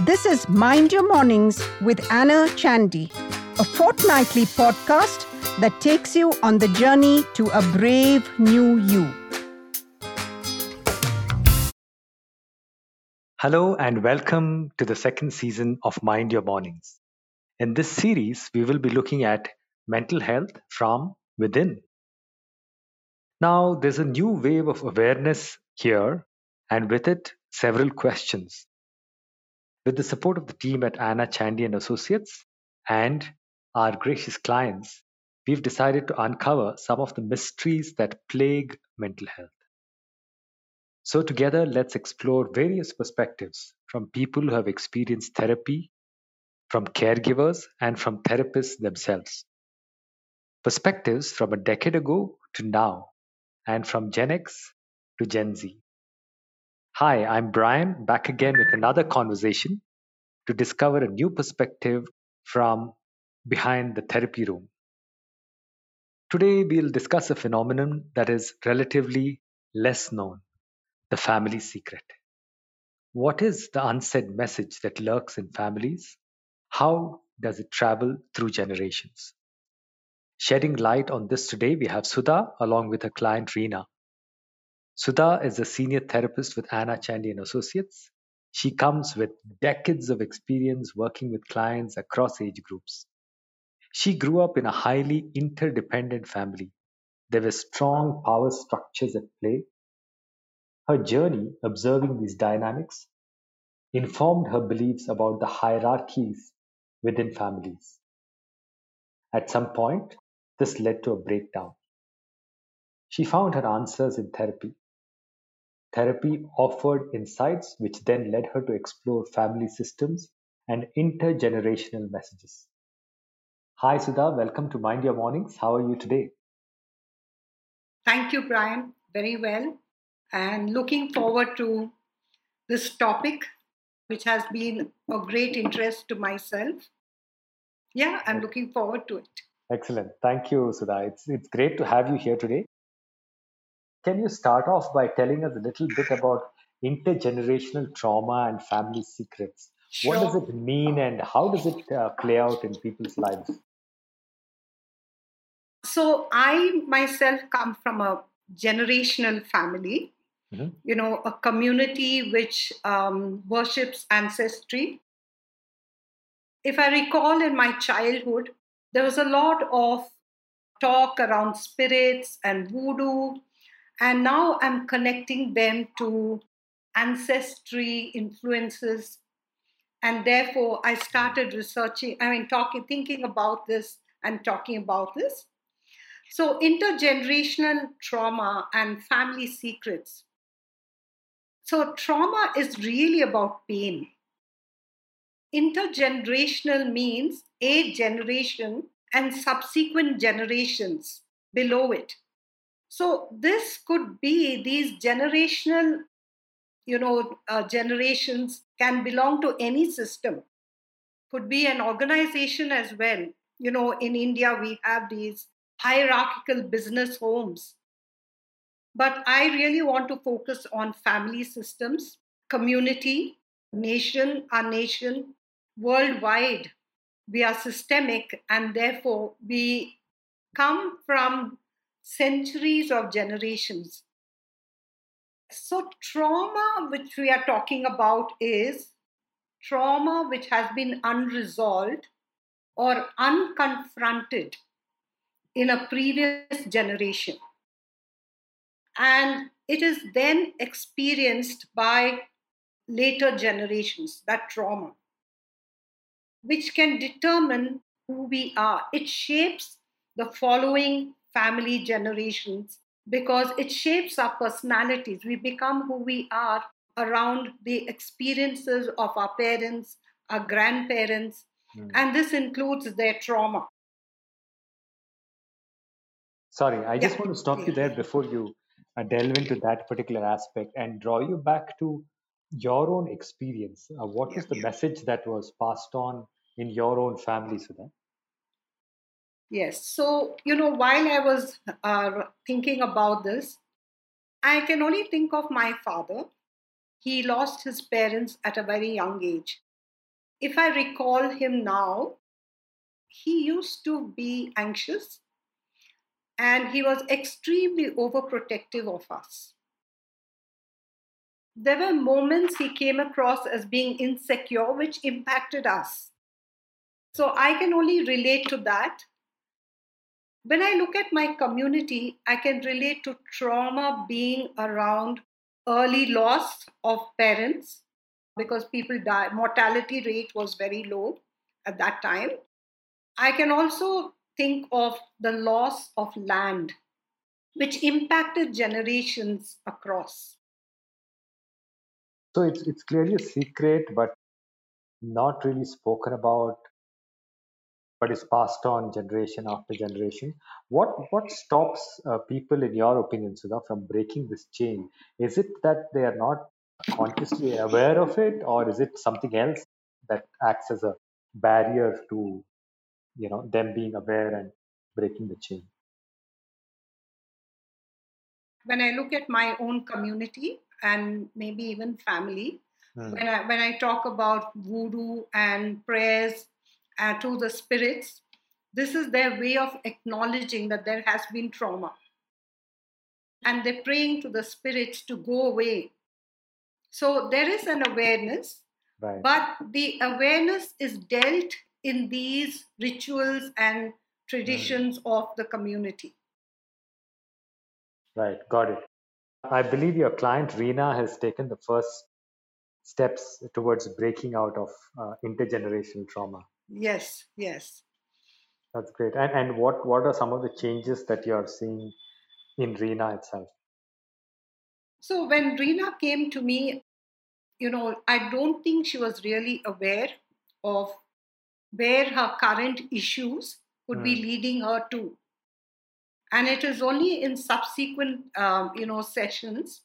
This is Mind Your Mornings with Anna Chandy, a fortnightly podcast that takes you on the journey to a brave new you. Hello, and welcome to the second season of Mind Your Mornings. In this series, we will be looking at mental health from within. Now, there's a new wave of awareness here, and with it, several questions. With the support of the team at Anna Chandy and Associates and our gracious clients, we've decided to uncover some of the mysteries that plague mental health. So, together, let's explore various perspectives from people who have experienced therapy, from caregivers, and from therapists themselves. Perspectives from a decade ago to now, and from Gen X to Gen Z. Hi, I'm Brian, back again with another conversation to discover a new perspective from behind the therapy room. Today, we'll discuss a phenomenon that is relatively less known the family secret. What is the unsaid message that lurks in families? How does it travel through generations? Shedding light on this today, we have Sudha along with her client Reena. Sudha is a senior therapist with Anna Chandy and Associates. She comes with decades of experience working with clients across age groups. She grew up in a highly interdependent family. There were strong power structures at play. Her journey observing these dynamics informed her beliefs about the hierarchies within families. At some point, this led to a breakdown. She found her answers in therapy. Therapy offered insights which then led her to explore family systems and intergenerational messages. Hi, Sudha. Welcome to Mind Your Mornings. How are you today? Thank you, Brian. Very well. And looking forward to this topic, which has been a great interest to myself. Yeah, I'm looking forward to it. Excellent. Thank you, Sudha. It's, it's great to have you here today. Can you start off by telling us a little bit about intergenerational trauma and family secrets? Sure. What does it mean and how does it uh, play out in people's lives? So, I myself come from a generational family, Mhm. you know, a community which um, worships ancestry. If I recall in my childhood, there was a lot of talk around spirits and voodoo, and now I'm connecting them to ancestry influences. And therefore i started researching i mean talking thinking about this and talking about this. So intergenerational trauma and family secrets. So trauma is really about pain. Intergenerational means a generation and subsequent generations below it so this could be these generational you know uh, generations can belong to any system. Could be an organization as well. You know in india we have these hierarchical business homes. But i really want to focus on family systems community nation our nation worldwide. We are systemic and therefore we come from centuries of generations so, trauma, which we are talking about, is trauma which has been unresolved or unconfronted in a previous generation. And it is then experienced by later generations, that trauma, which can determine who we are. It shapes the following family generations because it shapes our personalities. We become who we are around the experiences of our parents, our grandparents, Hmm. and this includes their trauma. Sorry, I just Yeah. want to stop you there before you uh, delve into that particular aspect and draw you back to your own experience. Uh, what was the message that was passed on in your own family, Sudha? Yes. So, you know, while I was uh, thinking about this, I can only think of my father. He lost his parents at a very young age. if I recall him now, he used to be anxious and he was extremely overprotective of us. There were moments he came across as being insecure, which impacted us. So I can only relate to that. When I look at my community, I can relate to trauma being around early loss of parents because people die, mortality rate was very low at that time. I can also think of the loss of land, which impacted generations across. So it's, it's clearly a secret, but not really spoken about, but is passed on generation after generation. What what stops uh, people, in your opinion, Sudha, from breaking this chain? Is it that they are not consciously aware of it, or is it something else that acts as a barrier to you know them being aware and breaking the chain when i look at my own community and maybe even family hmm. when i when i talk about voodoo and prayers uh, to the spirits this is their way of acknowledging that there has been trauma and they're praying to the spirits to go away so there is an awareness right. but the awareness is dealt in these rituals and traditions mm. of the community. Right, got it. I believe your client Reena has taken the first steps towards breaking out of uh, intergenerational trauma. Yes, yes. That's great. And and what what are some of the changes that you are seeing in Reena itself? So when Reena came to me, you know, I don't think she was really aware of where her current issues could mm. be hmm. leading her to. And it is only in subsequent, um, you know, sessions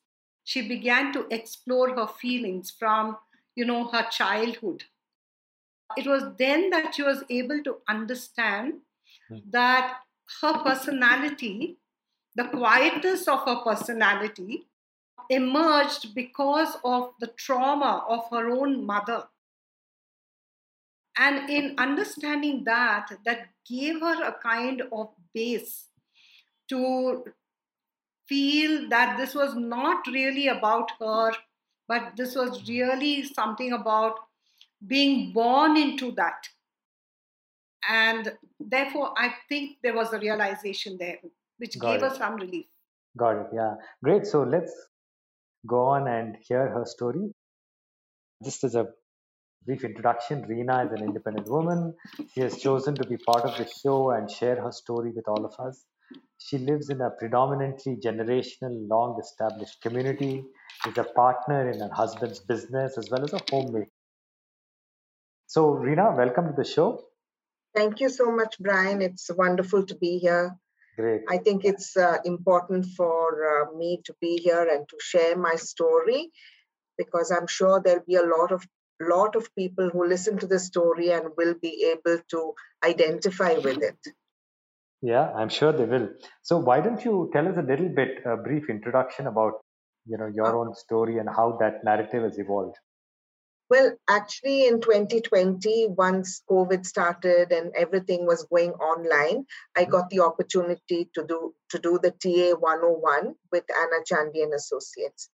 she began to explore her feelings from, you know, her childhood. It was then that she was able to understand mm. that her personality, the quietness of her personality, emerged because of the trauma of her own mother and in understanding that that gave her a kind of base to feel that this was not really about her but this was really something about being born into that and therefore i think there was a realization there which Got gave it. us some relief Got it. Yeah. Great. So let's go on and hear her story. Just as a brief introduction, Reena is an independent woman. She has chosen to be part of the show and share her story with all of us. She lives in a predominantly generational, long established community, is a partner in her husband's business as well as a homemaker. So, Reena, welcome to the show. Thank you so much, Brian. It's wonderful to be here. Great. I think it's uh, important for uh, me to be here and to share my story because I'm sure there'll be a lot of lot of people who listen to the story and will be able to identify with it. Yeah, I'm sure they will. So why don't you tell us a little bit, a brief introduction about you know your own story and how that narrative has evolved? Well, actually, in 2020, once COVID started and everything was going online, I mm-hmm. got the opportunity to do to do the TA 101 with Anna Chandy and Associates.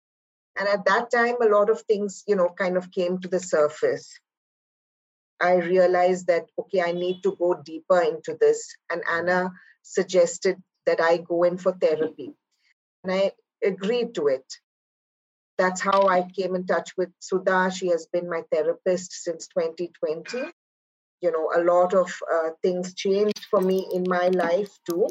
And at that time, a lot of things, you know, kind of came to the surface. I realized that, okay, I need to go deeper into this. And Anna suggested that I go in for therapy. And I agreed to it. That's how I came in touch with Sudha. She has been my therapist since 2020. You know, a lot of uh, things changed for me in my life too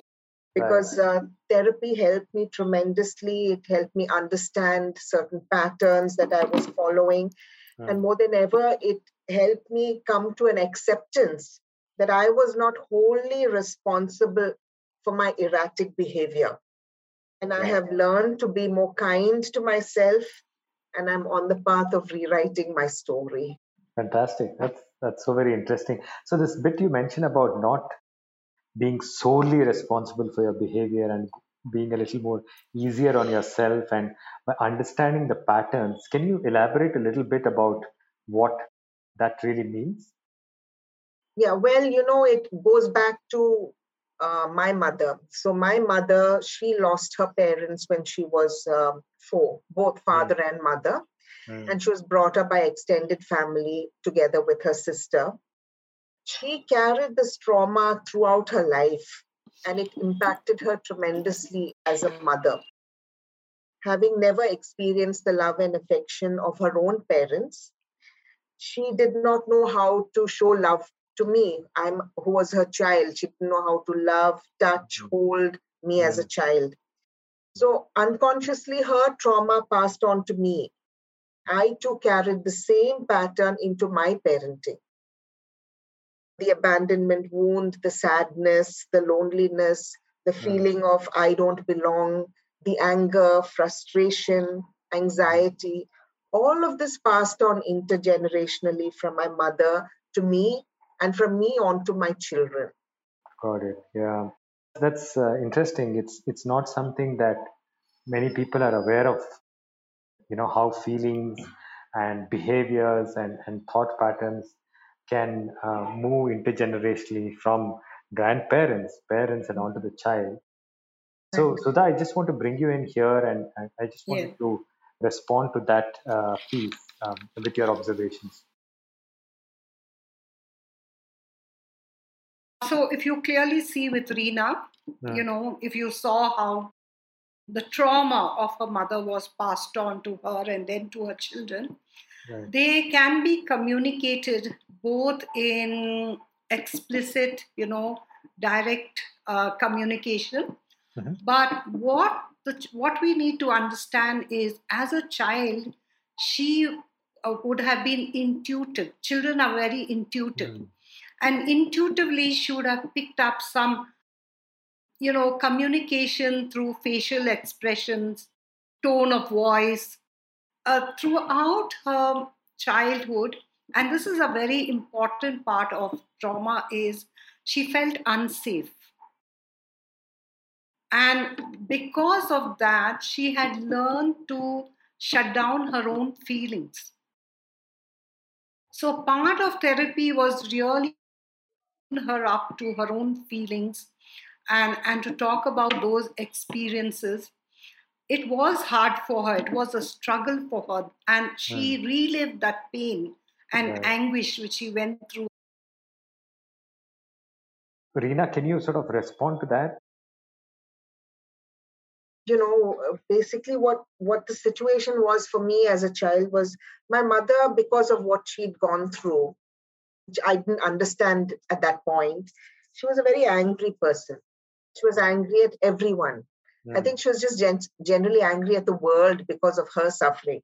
because uh, therapy helped me tremendously. It helped me understand certain patterns that I was following. Mm. And more than ever, it helped me come to an acceptance that I was not wholly responsible for my erratic behavior. And I have learned to be more kind to myself, and I'm on the path of rewriting my story. Fantastic. That's that's so very interesting. So this bit you mentioned about not being solely responsible for your behavior and being a little more easier on yourself and by understanding the patterns can you elaborate a little bit about what that really means? Yeah, well, you know, it goes back to uh, my mother. So, my mother, she lost her parents when she was um, four, both father mm. and mother. Mm. And she was brought up by extended family together with her sister. She carried this trauma throughout her life, and it impacted her tremendously as a mother. Having never experienced the love and affection of her own parents, she did not know how to show love to me. I'm who was her child. She didn't know how to love, touch, mm. hold me as a mm. child. So unconsciously, her trauma passed on to me. I too carried the same pattern into my parenting. The abandonment wound, the sadness, the loneliness, the mm. feeling of I don't belong, the anger, frustration, anxiety, all of this passed on intergenerationally from my mother to me and from me on to my children. Got it. Yeah. That's uh, interesting. It's it's not something that many people are aware of. You know how feelings and behaviors and, and thought patterns can uh, move intergenerationally from grandparents, parents, and onto the child. So, Sudha, I just want to bring you in here, and I, I just wanted yeah. to respond to that uh, piece um, with your observations. So, if you clearly see with Reena, yeah. you know, if you saw how the trauma of her mother was passed on to her and then to her children, right. they can be communicated both in explicit, you know, direct uh, communication. Mm-hmm. But what the, what we need to understand is as a child, she uh, would have been intuitive. Children are very intuitive. Mm. And intuitively, she would have picked up some, you know, communication through facial expressions, tone of voice, uh, throughout her childhood. And this is a very important part of trauma is she felt unsafe and because of that, she had learned to shut down her own feelings. So, part of therapy was really her up to her own feelings and, and to talk about those experiences. It was hard for her, it was a struggle for her, and she mm. relived that pain and right. anguish which she went through. Reena, can you sort of respond to that? you know basically what what the situation was for me as a child was my mother because of what she'd gone through which i didn't understand at that point she was a very angry person she was angry at everyone mm. i hmm. think she was just gen- generally angry at the world because of her suffering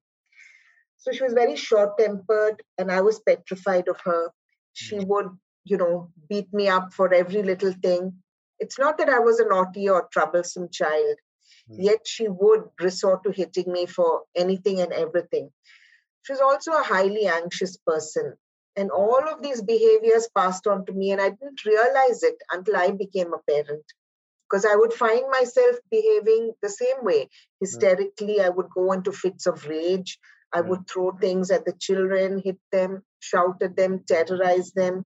so she was very short tempered and i was petrified of her she mm. would you know beat me up for every little thing it's not that i was a naughty or troublesome child Mm. Yet she would resort to hitting me for anything and everything. She was also a highly anxious person. And all of these behaviors passed on to me, and I didn't realize it until I became a parent. Because I would find myself behaving the same way. Mm. Hysterically, I would go into fits of rage. I mm. would throw things at the children, hit them, shout at them, terrorize them.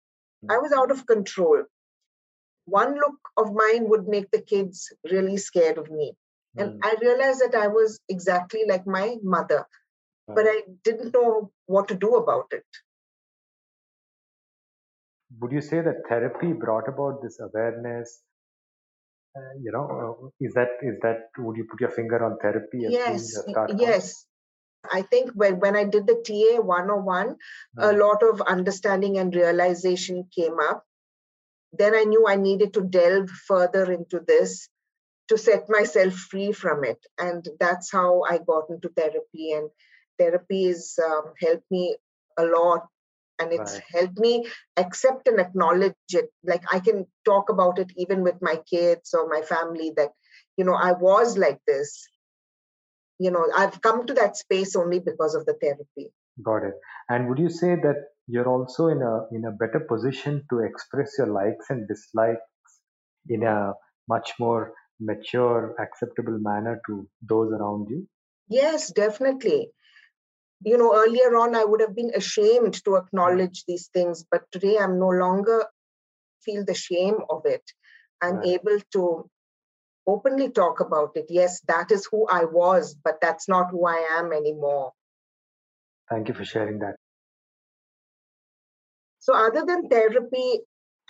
I was out of control. One look of mine would make the kids really scared of me. And. I realized that I was exactly like my mother, but I didn't know what to do about it. Would you say that therapy brought about this awareness? Uh, you know, uh, is that is that would you put your finger on therapy? yes, yes. I think when, when I did the TA 101, mm. a lot of understanding and realization came up. Then I knew I needed to delve further into this to set myself free from it. And that's how I got into therapy. And therapy has um, helped me a lot. And it's right. helped me accept and acknowledge it. Like I can talk about it even with my kids or my family that, you know, I was like this. You know, I've come to that space only because of the therapy. Got it. And would you say that you're also in a in a better position to express your likes and dislikes in a much more mature, acceptable manner to those around you? Yes, definitely. You know, earlier on, I would have been ashamed to acknowledge these things, but today I'm no longer feel the shame of it. I'm right. able to openly talk about it. Yes, that is who I was, but that's not who I am anymore. Thank you for sharing that. So, other than therapy,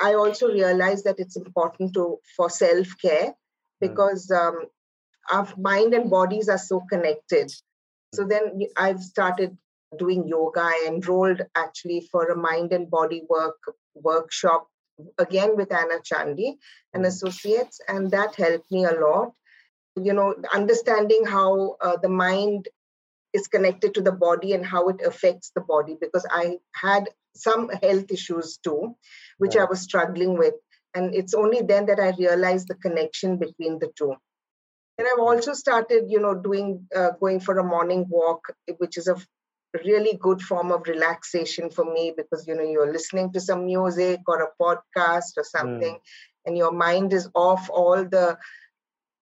I also realize that it's important to for self care hmm. because um, our mind and bodies are so connected. So then I've started doing yoga. I enrolled actually for a mind and body work workshop again with Anna Chandy and hmm. associates, and that helped me a lot. You know, understanding how uh, the mind is connected to the body and how it affects the body because I had some health issues too, which I was struggling with. And it's only then that I realized the connection between the two. And I've also started, you know, doing uh, going for a morning walk, which is a really good form of relaxation for me because you know you're listening to some music or a podcast or something, mm. and your mind is off all the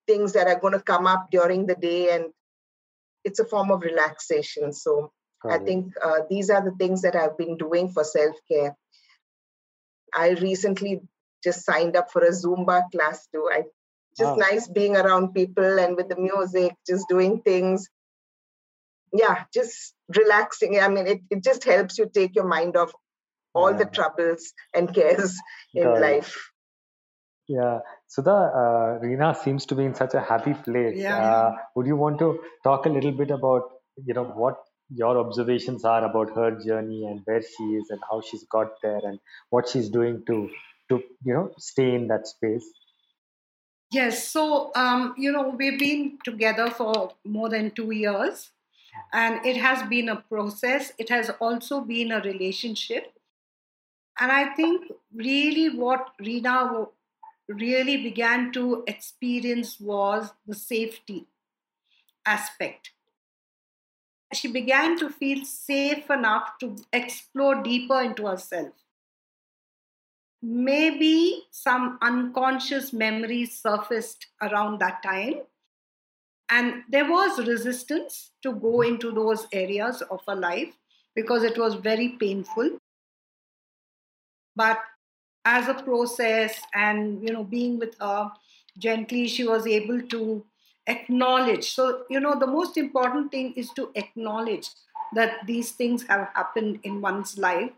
things that are going to come up during the day, and it's a form of relaxation. So Got I it. think uh, these are the things that I've been doing for self care. I recently just signed up for a Zumba class too. I just wow. nice being around people and with the music, just doing things. Yeah, just relaxing. I mean, it, it just helps you take your mind off all yeah. the troubles and cares in Got life. It. Yeah. Sudha, uh, Reena seems to be in such a happy place. Yeah. Uh, would you want to talk a little bit about, you know, what your observations are about her journey and where she is and how she's got there and what she's doing to, to you know, stay in that space? Yes. So, um, you know, we've been together for more than two years, and it has been a process. It has also been a relationship. And I think really what Reena really began to experience was the safety aspect. She began to feel safe enough to explore deeper into herself maybe some unconscious memories surfaced around that time. And there was resistance to go into those areas of her life because it was very painful. But as a process and you know being with her gently she was able to acknowledge so you know the most important thing is to acknowledge that these things have happened in one's life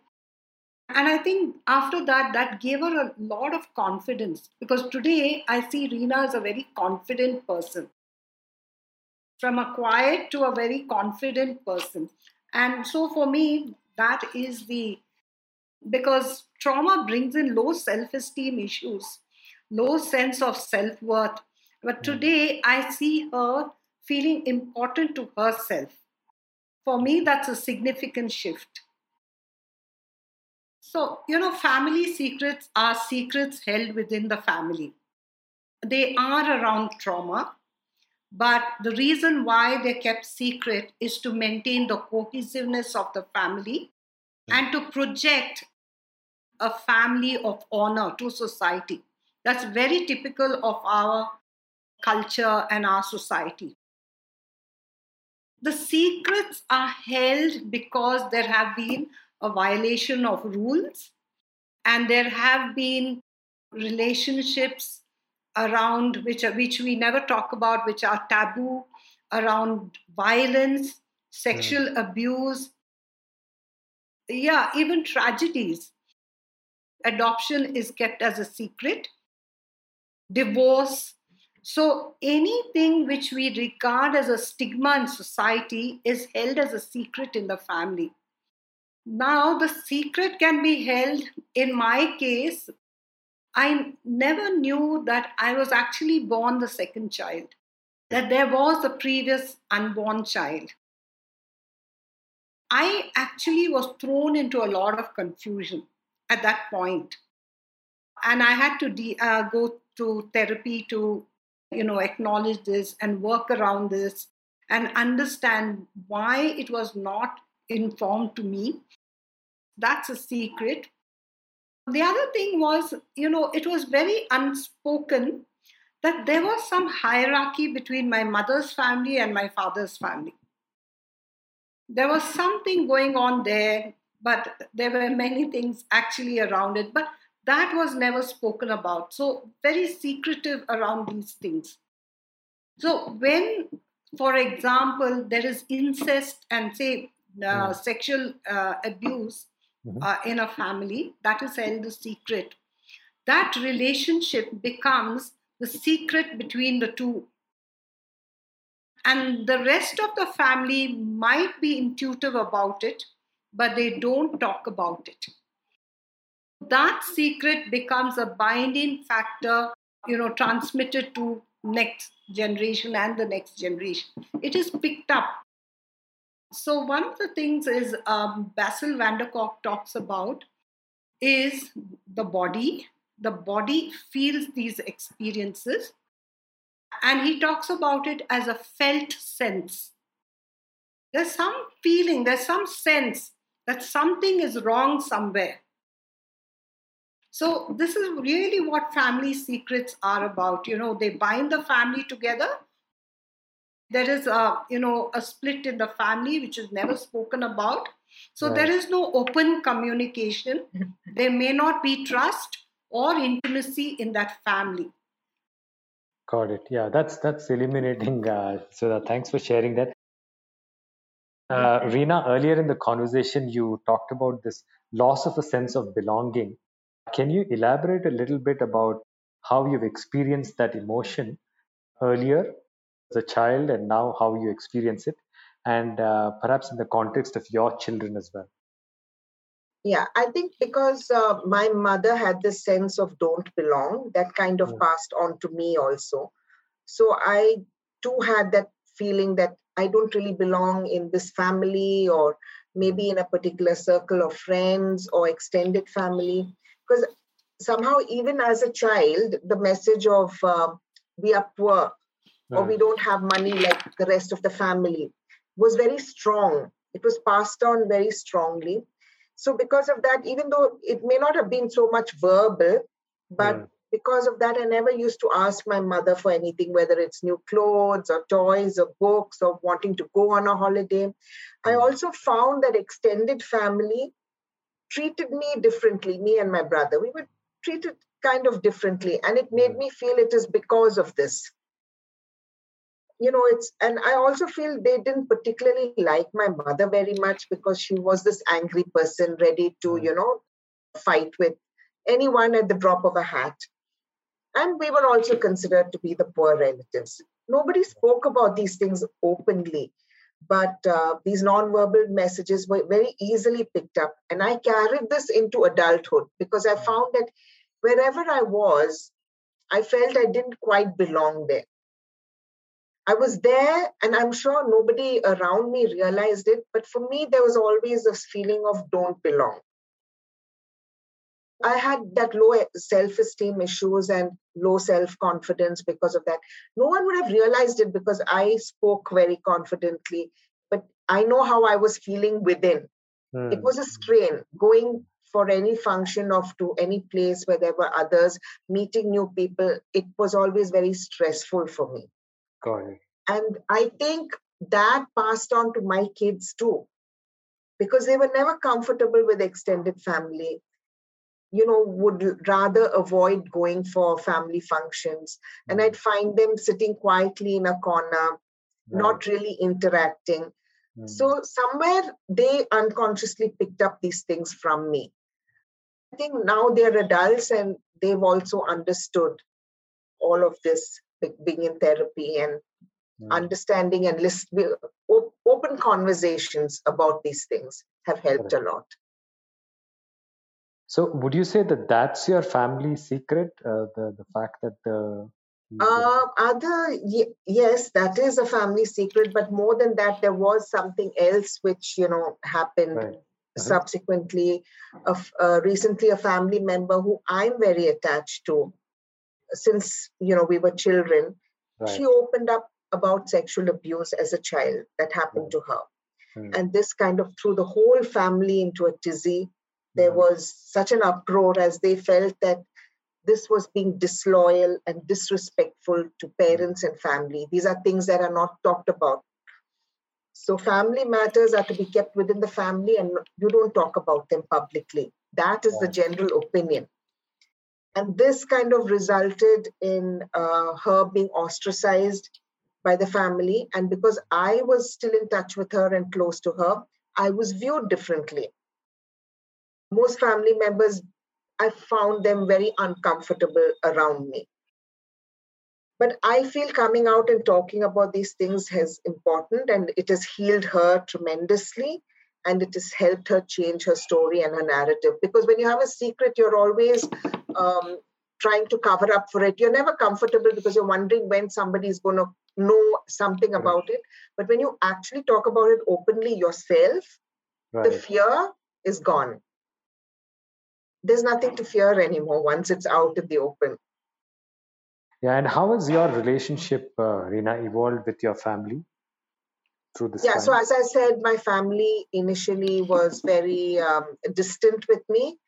and I think after that, that gave her a lot of confidence because today I see Reena as a very confident person. From a quiet to a very confident person. And so for me, that is the because trauma brings in low self esteem issues, low sense of self worth. But hmm. today I see her feeling important to herself. For me, that's a significant shift. So, you know, family secrets are secrets held within the family. They are around trauma, but the reason why they're kept secret is to maintain the cohesiveness of the family mm. and to project a family of honor to society. That's very typical of our culture and our society. The secrets are held because there have been a violation of rules. And there have been relationships around which, which we never talk about, which are taboo, around violence, sexual mm. abuse, yeah, even tragedies. Adoption is kept as a secret, divorce. So, anything which we regard as a stigma in society is held as a secret in the family. Now, the secret can be held. In my case, I never knew that I was actually born the second child, that there was a previous unborn child. I actually was thrown into a lot of confusion at that point. And I had to de- uh, go to therapy to, you know, acknowledge this and work around this and understand why it was not informed to me. That's a secret. The other thing was, you know, it was very unspoken that there was some hierarchy between my mother's family and my father's family. there was something going on there, but there were many things actually around it. But that was never spoken about. So, very secretive around these things. So, when, for example, there is incest and say uh, mm. sexual uh, abuse mm-hmm. uh, in a family, that is held a secret. That relationship becomes the secret between the two. And the rest of the family might be intuitive about it, but they don't talk about it that secret becomes a binding factor you know transmitted to next generation and the next generation it is picked up so one of the things is um, Bessel van der Kolk talks about is the body the body feels these experiences and he talks about it as a felt sense there's some feeling there's some sense that something is wrong somewhere so this is really what family secrets are about. You know, they bind the family together. There is a you know a split in the family which is never spoken about. So right. there is no open communication. there may not be trust or intimacy in that family. Got it. Yeah, that's that's illuminating. Uh, so thanks for sharing that. Uh, Reena, earlier in the conversation, you talked about this loss of a sense of belonging can you elaborate a little bit about how you've experienced that emotion earlier a child and now how you experience it, and uh, perhaps in the context of your children as well? Yeah, I think because uh, my mother had this sense of don't belong, that kind of mm. passed on to me also. So I too had that feeling that I don't really belong in this family or maybe in a particular circle of friends or extended family because somehow even as a child the message of uh, we are poor or we don't have money like the rest of the family was very strong it was passed on very strongly so because of that even though it may not have been so much verbal but yeah. because of that i never used to ask my mother for anything whether it's new clothes or toys or books or wanting to go on a holiday i also found that extended family treated me differently, me and my brother. We were treated kind of differently. And it made hmm. me feel it is because of this. You know, it's, and I also feel they didn't particularly like my mother very much because she was this angry person ready to, hmm. you know, fight with anyone at the drop of a hat. And we were also considered to be the poor relatives. Nobody spoke about these things openly but uh, these nonverbal messages were very easily picked up. And I carried this into adulthood because I found that wherever I was, I felt I didn't quite belong there. I was there, and I'm sure nobody around me realized it, but for me, there was always this feeling of don't belong. I had that low self esteem issues and low self confidence because of that. No one would have realized it because I spoke very confidently, but I know how I was feeling within. Mm. It was a strain going for any function of to any place where there were others, meeting new people. It was always very stressful for me. Got it. And I think that passed on to my kids too because they were never comfortable with extended family you know would rather avoid going for family functions and hmm. i'd find them sitting quietly in a corner right. not really interacting mm. so somewhere they unconsciously picked up these things from me i think now they're adults and they've also understood all of this being in therapy and mm. understanding and list, open conversations about these things have helped a lot so, would you say that that's your family secret? Uh, the the fact that the uh, other y- yes, that is a family secret. But more than that, there was something else which you know happened right. uh-huh. subsequently. Of uh, recently, a family member who I'm very attached to, since you know we were children, right. she opened up about sexual abuse as a child that happened right. to her, hmm. and this kind of threw the whole family into a tizzy there mm-hmm. was such an uproar as they felt that this was being disloyal and disrespectful to parents and family. These are things that are not talked about. So family matters are to be kept within the family and you don't talk about them publicly. That is the general opinion. And this kind of resulted in uh, her being ostracized by the family. And because I was still in touch with her and close to her, I was viewed differently. Most family members, I found them very uncomfortable around me. But I feel coming out and talking about these things is important and it has healed her tremendously and it has helped her change her story and her narrative. Because when you have a secret, you're always um, trying to cover up for it. You're never comfortable because you're wondering when somebody is going to know something about it. But when you actually talk about it openly yourself, right. the fear is gone. There's nothing to fear anymore once it's out in the open. Yeah, and how has your relationship, uh, Reena, evolved with your family through this? Yeah, time? so as I said, my family initially was very um, distant with me.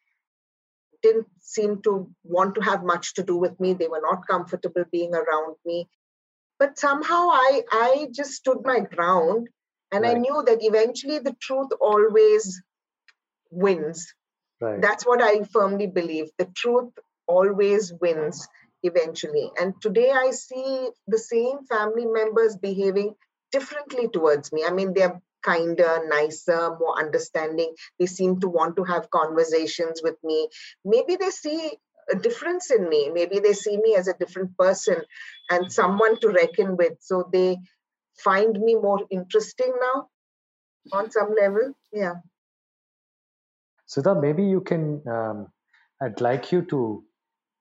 Didn't seem to want to have much to do with me. They were not comfortable being around me. But somehow I, I just stood my ground and right. I knew that eventually the truth always wins. Right. That's what I firmly believe. The truth always wins eventually. And today I see the same family members behaving differently towards me. I mean, they're kinder, nicer, more understanding. They seem to want to have conversations with me. Maybe they see a difference in me. Maybe they see me as a different person and someone to reckon with. So they find me more interesting now on some level. Yeah. Sudha, maybe you can, um, I'd like you to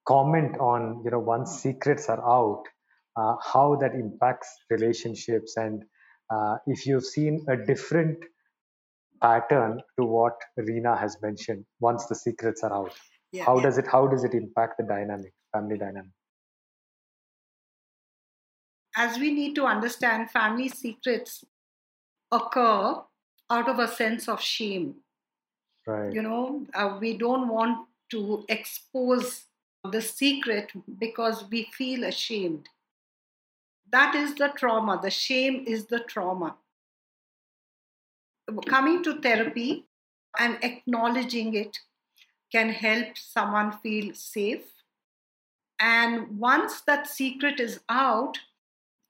comment on you know once secrets are out uh, how that impacts relationships and uh, if you've seen a different pattern to what Reena has mentioned once the secrets are out yeah, how yeah. does it how does it impact the dynamic family dynamic as we need to understand family secrets occur out of a sense of shame right you know uh, we don't want to expose the secret because we feel ashamed. That is the trauma. The shame is the trauma. Coming to therapy and acknowledging it can help someone feel safe. And once that secret is out,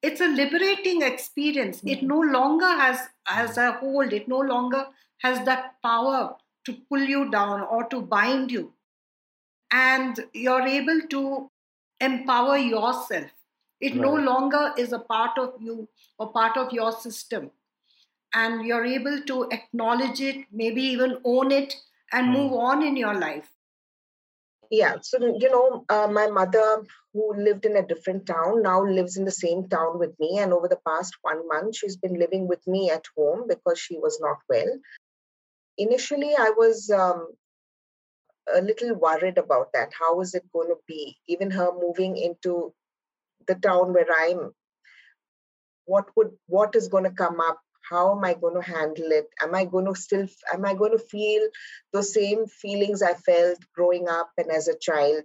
it's a liberating experience. It mm-hmm. no longer has, has a hold, it no longer has that power to pull you down or to bind you and you're able to empower yourself. It right. no longer is a part of you or part of your system. And you're able to acknowledge it, maybe even own it, and mm. move on in your life. Yeah, so you know, uh, my mother, who lived in a different town, now lives in the same town with me. And over the past one month, she's been living with me at home because she was not well. Initially, I was um, a little worried about that. How is it going to be? Even her moving into the town where I'm, what would what is going to come up? How am I going to handle it? Am I going to still am I going to feel the same feelings I felt growing up and as a child?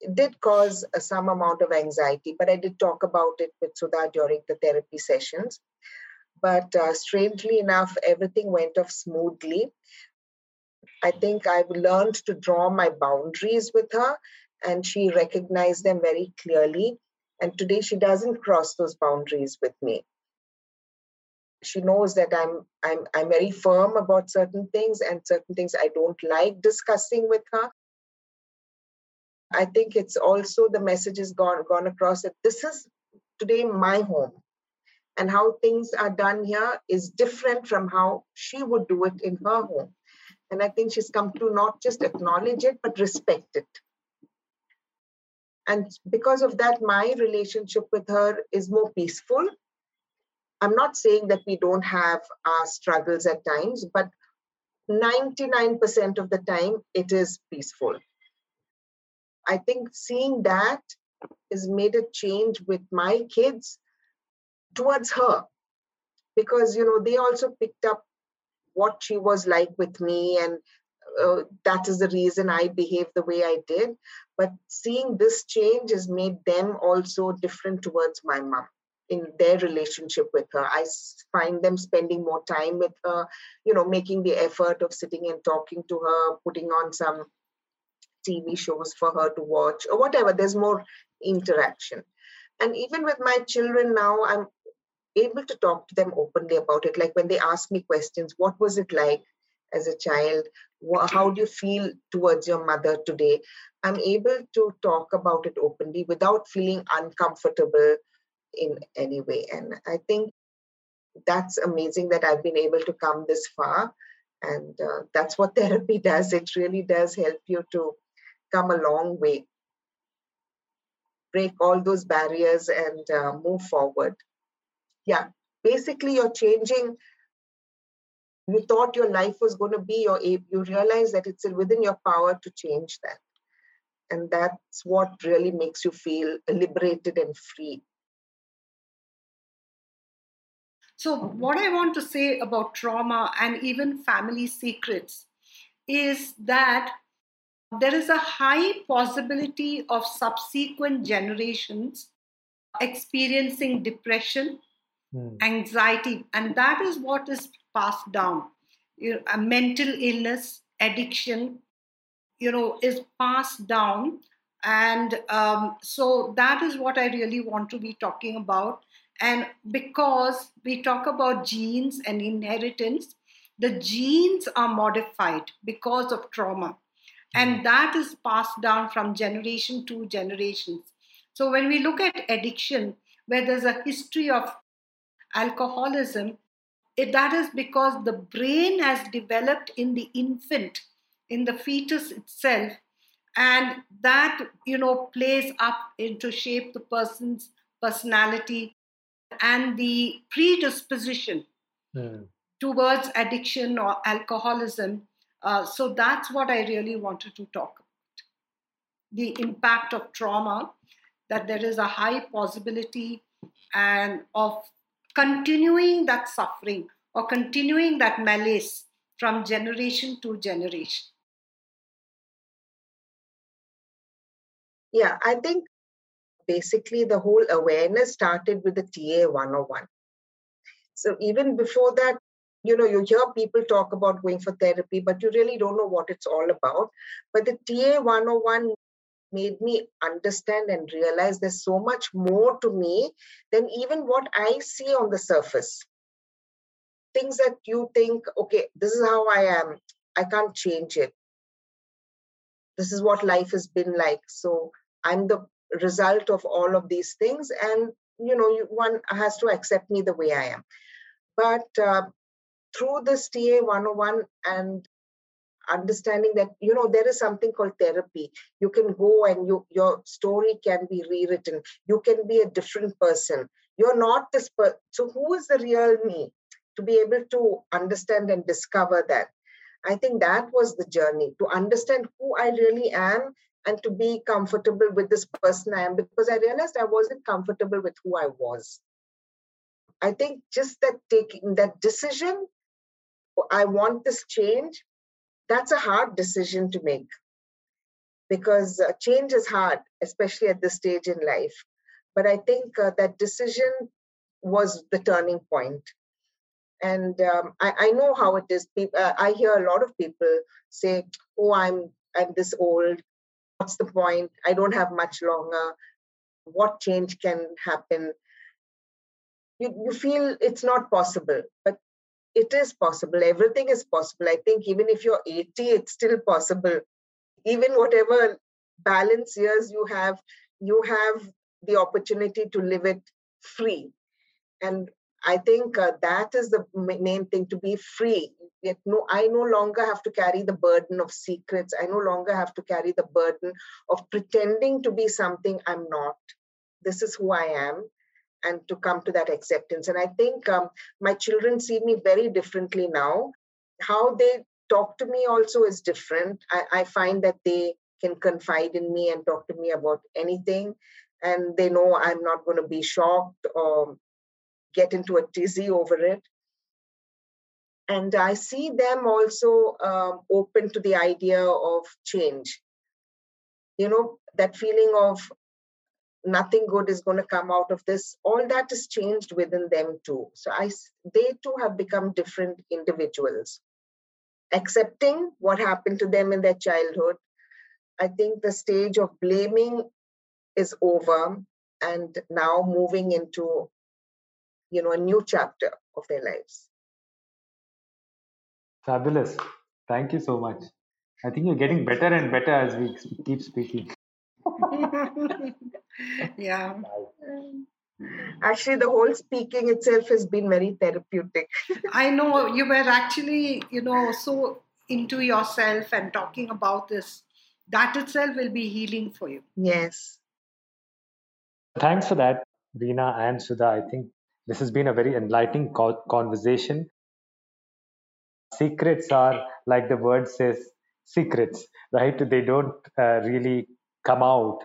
It did cause some amount of anxiety, but I did talk about it with Sudha during the therapy sessions. But uh, strangely enough, everything went off smoothly. I think I've learned to draw my boundaries with her, and she recognized them very clearly. And today she doesn't cross those boundaries with me. She knows that I'm I'm I'm very firm about certain things and certain things I don't like discussing with her. I think it's also the message has gone gone across that this is today my home. And how things are done here is different from how she would do it in her home. And I think she's come to not just acknowledge it, but respect it. And because of that, my relationship with her is more peaceful. I'm not saying that we don't have our struggles at times, but 99% of the time, it is peaceful. I think seeing that has made a change with my kids towards her because you know they also picked up what she was like with me and uh, that is the reason I behaved the way I did. But seeing this change has made them also different towards my mom. in their relationship with her. I find them spending more time with her, you know, making the effort of sitting and talking to her, putting on some TV shows for her to watch or whatever. There's more interaction. And even with my children now, I'm able to talk to them openly about it. Like when they ask me questions, what was it like as a child? How do you feel towards your mother today? I'm able to talk about it openly without feeling uncomfortable in any way. And I think that's amazing that I've been able to come this far. And uh, that's what therapy does. It really does help you to come a long way, break all those barriers and uh, move forward. Yeah, basically, you're changing. You thought your life was going to be, your, you realize that it's within your power to change that. And that's what really makes you feel liberated and free. So, what I want to say about trauma and even family secrets is that there is a high possibility of subsequent generations experiencing depression, mm. anxiety, and that is what is passed down. You know, a mental illness, addiction, you know, is passed down. And um, so that is what I really want to be talking about and because we talk about genes and inheritance, the genes are modified because of trauma. And hmm. that is passed down from generation to generations. So when we look at addiction, where there's a history of alcoholism, it, that is because the brain has developed in the infant, in the fetus itself, and that you know plays up into shape the person's personality and the predisposition mm. towards addiction or alcoholism. Uh, so that's what I really wanted to talk about the impact of trauma, that there is a high possibility and of continuing that suffering or continuing that malice from generation to generation. Yeah, I think basically the whole awareness started with the TA 101. So even before that, you know, you hear people talk about going for therapy, but you really don't know what it's all about. But the TA 101 made me understand and realize there's so much more to me than even what I see on the surface. Things that you think, okay, this is how I am, I can't change it. This is what life has been like. So I'm the result of all of these things and you know you, one has to accept me the way i am but uh, through this ta 101 and understanding that you know there is something called therapy. You can go and you your story can be rewritten. You can be a different person. You're not this person so who is the real me? To be able to understand and discover that. I think that was the journey to understand who i really am and to be comfortable with this person I am because I realized I wasn't comfortable with who I was. I think just that taking that decision, I want this change, that's a hard decision to make because uh, change is hard, especially at this stage in life. But I think uh, that decision was the turning point. And um, I, I, know how it is. People, uh, I hear a lot of people say, "Oh, I'm I'm this old what's the point? I don't have much longer. What change can happen? You, you feel it's not possible, but it is possible. Everything is possible. I think even if you're 80, it's still possible. Even whatever balance years you have, you have the opportunity to live it free. And I think uh, that is the main thing to be free. Yet no, I no longer have to carry the burden of secrets. I no longer have to carry the burden of pretending to be something I'm not. This is who I am, and to come to that acceptance. And I think um, my children see me very differently now. How they talk to me also is different. I, I find that they can confide in me and talk to me about anything and they know I'm not going to be shocked or get into a tizzy over it. And I see them also um, open to the idea of change. You know, that feeling of nothing good is going to come out of this. All that is changed within them too. So i they too have become different individuals. Accepting what happened to them in their childhood i think the stage of blaming is over and now moving into you know a new chapter of their lives. Fabulous. Thank you so much. I think you're getting better and better as we keep speaking yeah. Actually, the whole speaking itself has been very therapeutic. I know you were actually, you know, so into yourself and talking about this. That itself will be healing for you. Yes. Thanks for that, Reena and Sudha. I think this has been a very enlightening conversation. Secrets are, like the word says, secrets, right? They don't uh, really come out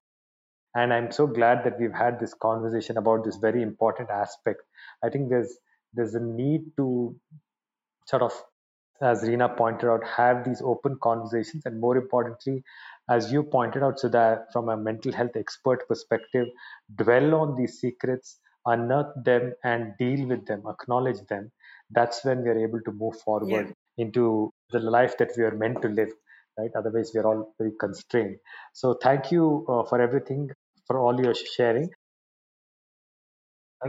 and i'm so glad that we've had this conversation about this very important aspect i think there's there's a need to sort of as Reena pointed out have these open conversations and more importantly as you pointed out so that from a mental health expert perspective dwell on these secrets unearth them and deal with them acknowledge them that's when we are able to move forward yeah. into the life that we are meant to live right? Otherwise, we are all very constrained. So, thank you uh, for everything, for all your sharing.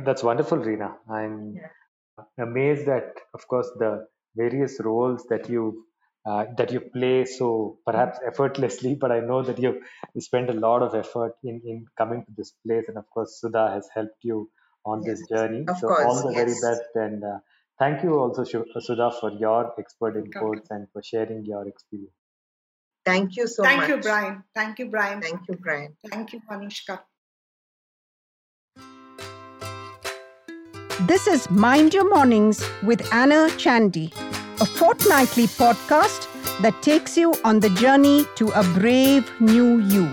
That's wonderful, Reena. I'm yeah. amazed at, of course, the various roles that you uh, that you play so perhaps effortlessly, but I know that you've spent a lot of effort in, in coming to this place, and of course, Sudha has helped you on yes, this journey. so course, all the yes. very best, and uh, thank you also, Sudha, for your expert inputs and for sharing your experience. Thank you so Thank much. you, Brian. Thank you, Brian. Thank you, Brian. Thank you, Anushka. This is Mind Your Mornings with Anna Chandy, a fortnightly podcast that takes you on the journey to a brave new you.